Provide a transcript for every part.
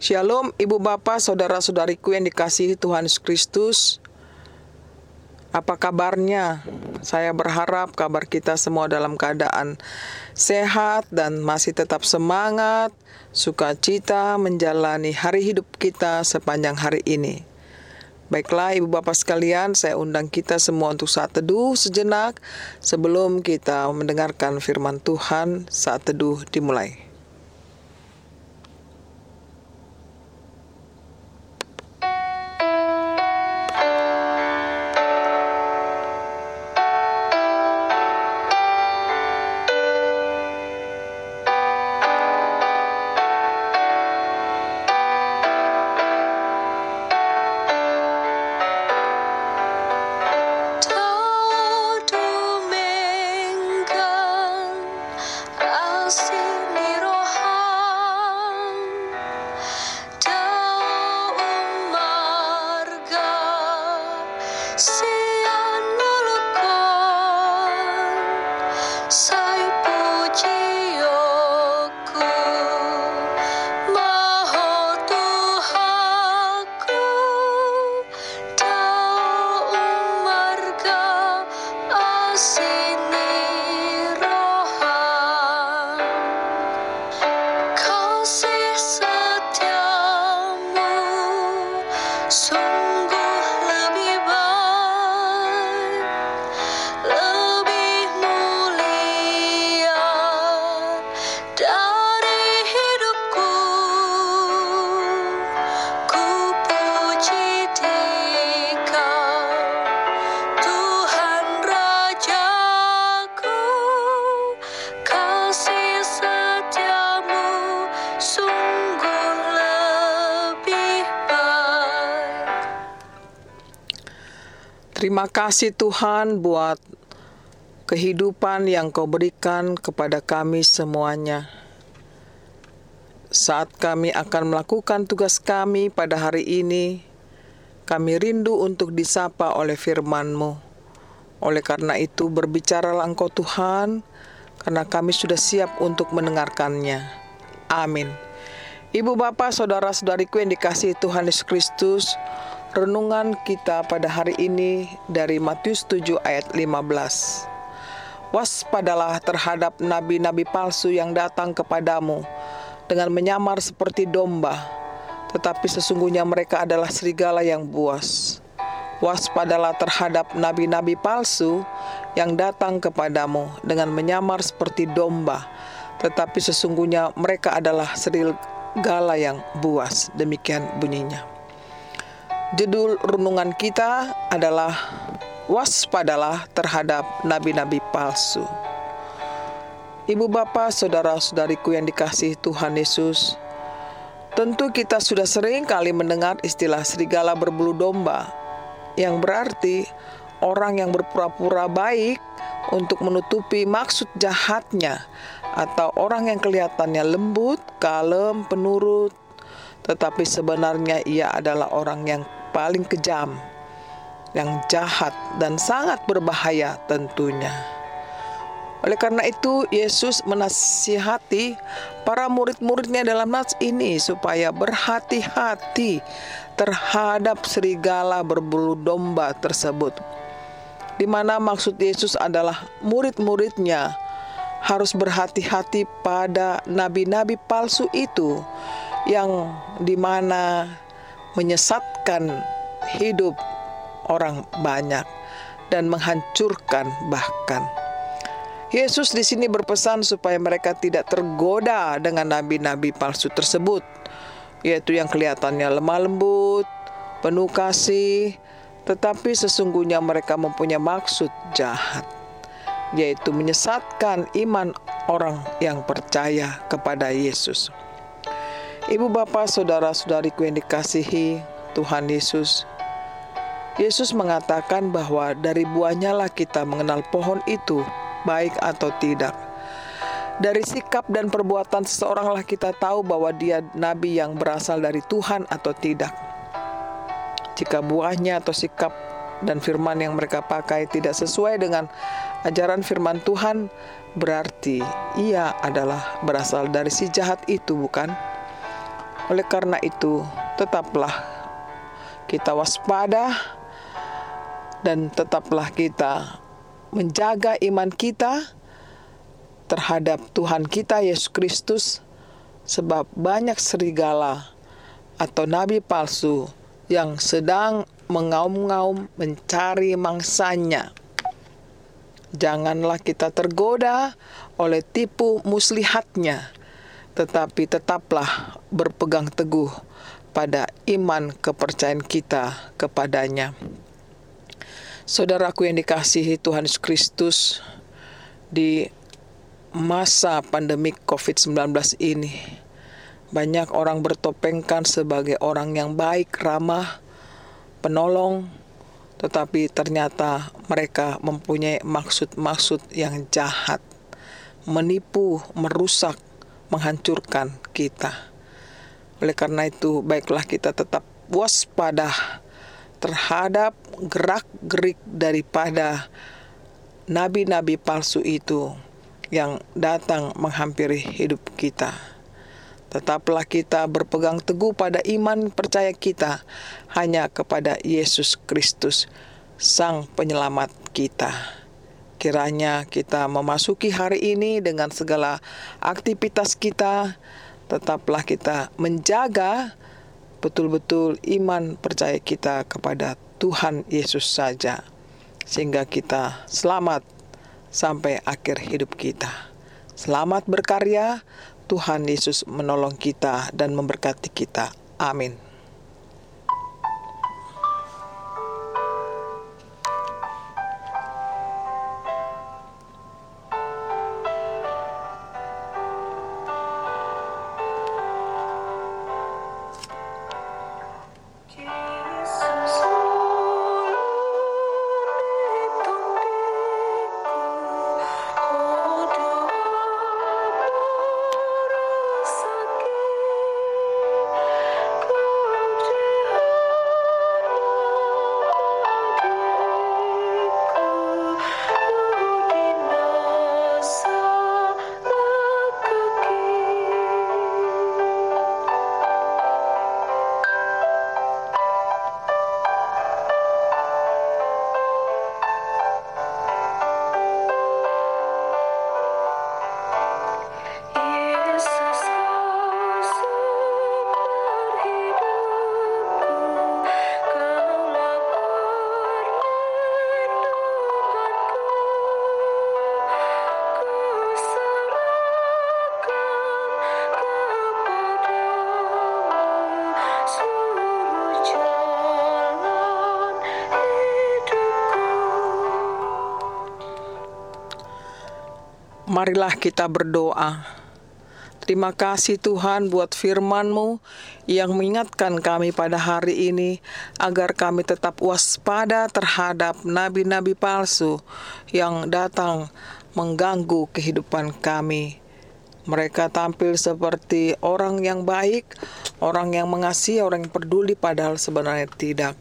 Shalom Ibu Bapak, Saudara-saudariku yang dikasihi Tuhan Yesus Kristus. Apa kabarnya? Saya berharap kabar kita semua dalam keadaan sehat dan masih tetap semangat, sukacita menjalani hari hidup kita sepanjang hari ini. Baiklah Ibu Bapak sekalian, saya undang kita semua untuk saat teduh sejenak sebelum kita mendengarkan firman Tuhan saat teduh dimulai. Terima kasih Tuhan buat kehidupan yang kau berikan kepada kami semuanya. Saat kami akan melakukan tugas kami pada hari ini, kami rindu untuk disapa oleh firman-Mu. Oleh karena itu berbicaralah Engkau Tuhan, karena kami sudah siap untuk mendengarkannya. Amin. Ibu bapak saudara-saudariku yang dikasihi Tuhan Yesus Kristus, Renungan kita pada hari ini dari Matius 7 ayat 15. Waspadalah terhadap nabi-nabi palsu yang datang kepadamu dengan menyamar seperti domba, tetapi sesungguhnya mereka adalah serigala yang buas. Waspadalah terhadap nabi-nabi palsu yang datang kepadamu dengan menyamar seperti domba, tetapi sesungguhnya mereka adalah serigala yang buas. Demikian bunyinya. Judul renungan kita adalah Waspadalah terhadap nabi-nabi palsu. Ibu bapak, saudara-saudariku yang dikasih Tuhan Yesus, tentu kita sudah sering kali mendengar istilah serigala berbulu domba, yang berarti orang yang berpura-pura baik untuk menutupi maksud jahatnya, atau orang yang kelihatannya lembut, kalem, penurut, tetapi sebenarnya ia adalah orang yang paling kejam, yang jahat, dan sangat berbahaya tentunya. Oleh karena itu, Yesus menasihati para murid-muridnya dalam nas ini supaya berhati-hati terhadap serigala berbulu domba tersebut. Di mana maksud Yesus adalah murid-muridnya harus berhati-hati pada nabi-nabi palsu itu yang di mana menyesatkan hidup orang banyak dan menghancurkan bahkan. Yesus di sini berpesan supaya mereka tidak tergoda dengan nabi-nabi palsu tersebut, yaitu yang kelihatannya lemah lembut, penuh kasih, tetapi sesungguhnya mereka mempunyai maksud jahat, yaitu menyesatkan iman orang yang percaya kepada Yesus. Ibu bapak saudara-saudariku yang dikasihi Tuhan Yesus, Yesus mengatakan bahwa dari buahnya lah kita mengenal pohon itu baik atau tidak. Dari sikap dan perbuatan seseorang lah kita tahu bahwa dia nabi yang berasal dari Tuhan atau tidak. Jika buahnya atau sikap dan firman yang mereka pakai tidak sesuai dengan ajaran firman Tuhan, berarti ia adalah berasal dari si jahat itu, bukan? Oleh karena itu, tetaplah kita waspada dan tetaplah kita menjaga iman kita terhadap Tuhan kita Yesus Kristus sebab banyak serigala atau nabi palsu yang sedang mengaum-ngaum mencari mangsanya. Janganlah kita tergoda oleh tipu muslihatnya, tetapi tetaplah berpegang teguh pada iman kepercayaan kita kepadanya. Saudaraku yang dikasihi Tuhan Yesus Kristus, di masa pandemik COVID-19 ini, banyak orang bertopengkan sebagai orang yang baik, ramah, penolong, tetapi ternyata mereka mempunyai maksud-maksud yang jahat, menipu, merusak, menghancurkan kita. Oleh karena itu, baiklah kita tetap waspada terhadap gerak-gerik daripada nabi-nabi palsu itu yang datang menghampiri hidup kita. Tetaplah kita berpegang teguh pada iman percaya kita hanya kepada Yesus Kristus, Sang Penyelamat kita. Kiranya kita memasuki hari ini dengan segala aktivitas kita, tetaplah kita menjaga betul-betul iman percaya kita kepada Tuhan Yesus saja, sehingga kita selamat sampai akhir hidup kita. Selamat berkarya, Tuhan Yesus menolong kita dan memberkati kita. Amin. Marilah kita berdoa. Terima kasih Tuhan buat firman-Mu yang mengingatkan kami pada hari ini agar kami tetap waspada terhadap nabi-nabi palsu yang datang mengganggu kehidupan kami. Mereka tampil seperti orang yang baik, orang yang mengasihi, orang yang peduli padahal sebenarnya tidak.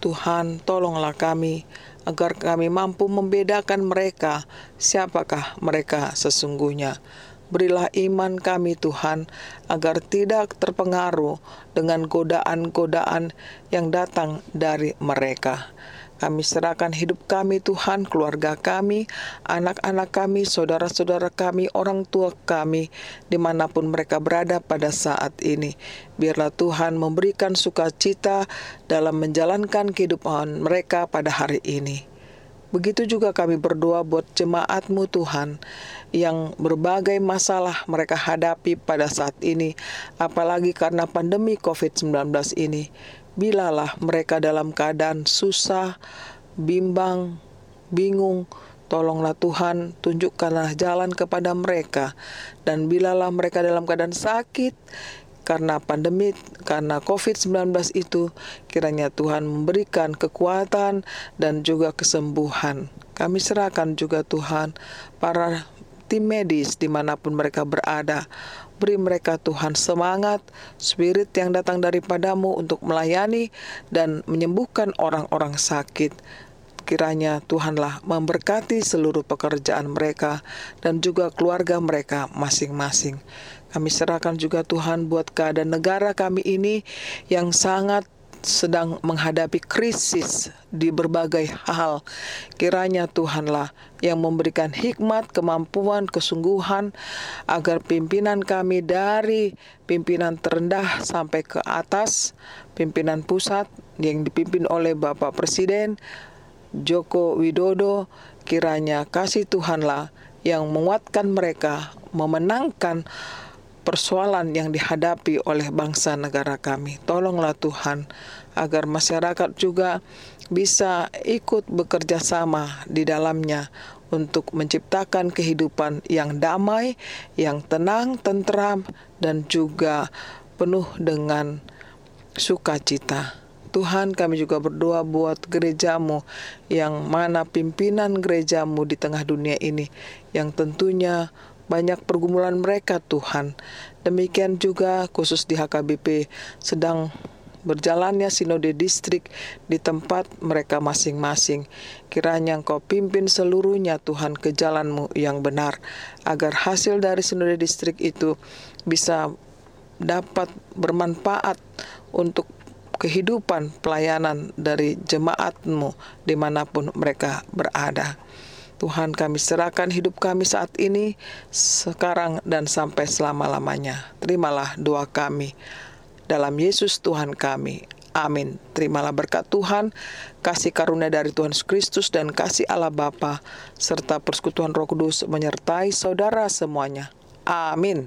Tuhan, tolonglah kami agar kami mampu membedakan mereka, siapakah mereka sesungguhnya. Berilah iman kami Tuhan, agar tidak terpengaruh dengan godaan-godaan yang datang dari mereka. Kami serahkan hidup kami Tuhan, keluarga kami, anak-anak kami, saudara-saudara kami, orang tua kami, di mana pun mereka berada pada saat ini. Biarlah Tuhan memberikan sukacita dalam menjalankan kehidupan mereka pada hari ini. Begitu juga kami berdoa buat jemaatmu Tuhan yang berbagai masalah mereka hadapi pada saat ini, apalagi karena pandemi COVID-19 ini bilalah mereka dalam keadaan susah, bimbang, bingung, tolonglah Tuhan, tunjukkanlah jalan kepada mereka, dan bilalah mereka dalam keadaan sakit, karena pandemi, karena COVID-19 itu, kiranya Tuhan memberikan kekuatan dan juga kesembuhan. Kami serahkan juga Tuhan para tim medis di mana pun mereka berada Beri mereka Tuhan semangat, spirit yang datang daripadamu untuk melayani dan menyembuhkan orang-orang sakit. Kiranya Tuhanlah memberkati seluruh pekerjaan mereka dan juga keluarga mereka masing-masing. Kami serahkan juga Tuhan buat keadaan negara kami ini yang sangat sedang menghadapi krisis di berbagai hal. Kiranya Tuhanlah yang memberikan hikmat, kemampuan, kesungguhan agar pimpinan kami dari pimpinan terendah sampai ke atas, pimpinan pusat yang dipimpin oleh Bapak Presiden Joko Widodo, kiranya kasih Tuhanlah yang menguatkan mereka memenangkan persoalan yang dihadapi oleh bangsa negara kami. Tolonglah Tuhan agar masyarakat juga bisa ikut bekerja sama di dalamnya untuk menciptakan kehidupan yang damai, yang tenang, tentram, dan juga penuh dengan sukacita. Tuhan kami juga berdoa buat gerejamu yang mana pimpinan gerejamu di tengah dunia ini yang tentunya banyak pergumulan mereka Tuhan. Demikian juga khusus di HKBP sedang berjalannya sinode distrik di tempat mereka masing-masing. Kiranya engkau pimpin seluruhnya Tuhan ke jalanmu yang benar, agar hasil dari sinode distrik itu bisa dapat bermanfaat untuk kehidupan pelayanan dari jemaatmu di mana pun mereka berada. Tuhan kami serahkan hidup kami saat ini, sekarang dan sampai selama-lamanya. Terimalah doa kami. Dalam Yesus Tuhan kami. Amin. Terimalah berkat Tuhan, kasih karunia dari Tuhan Yesus Kristus dan kasih Allah Bapa serta persekutuan Roh Kudus menyertai saudara semuanya. Amin.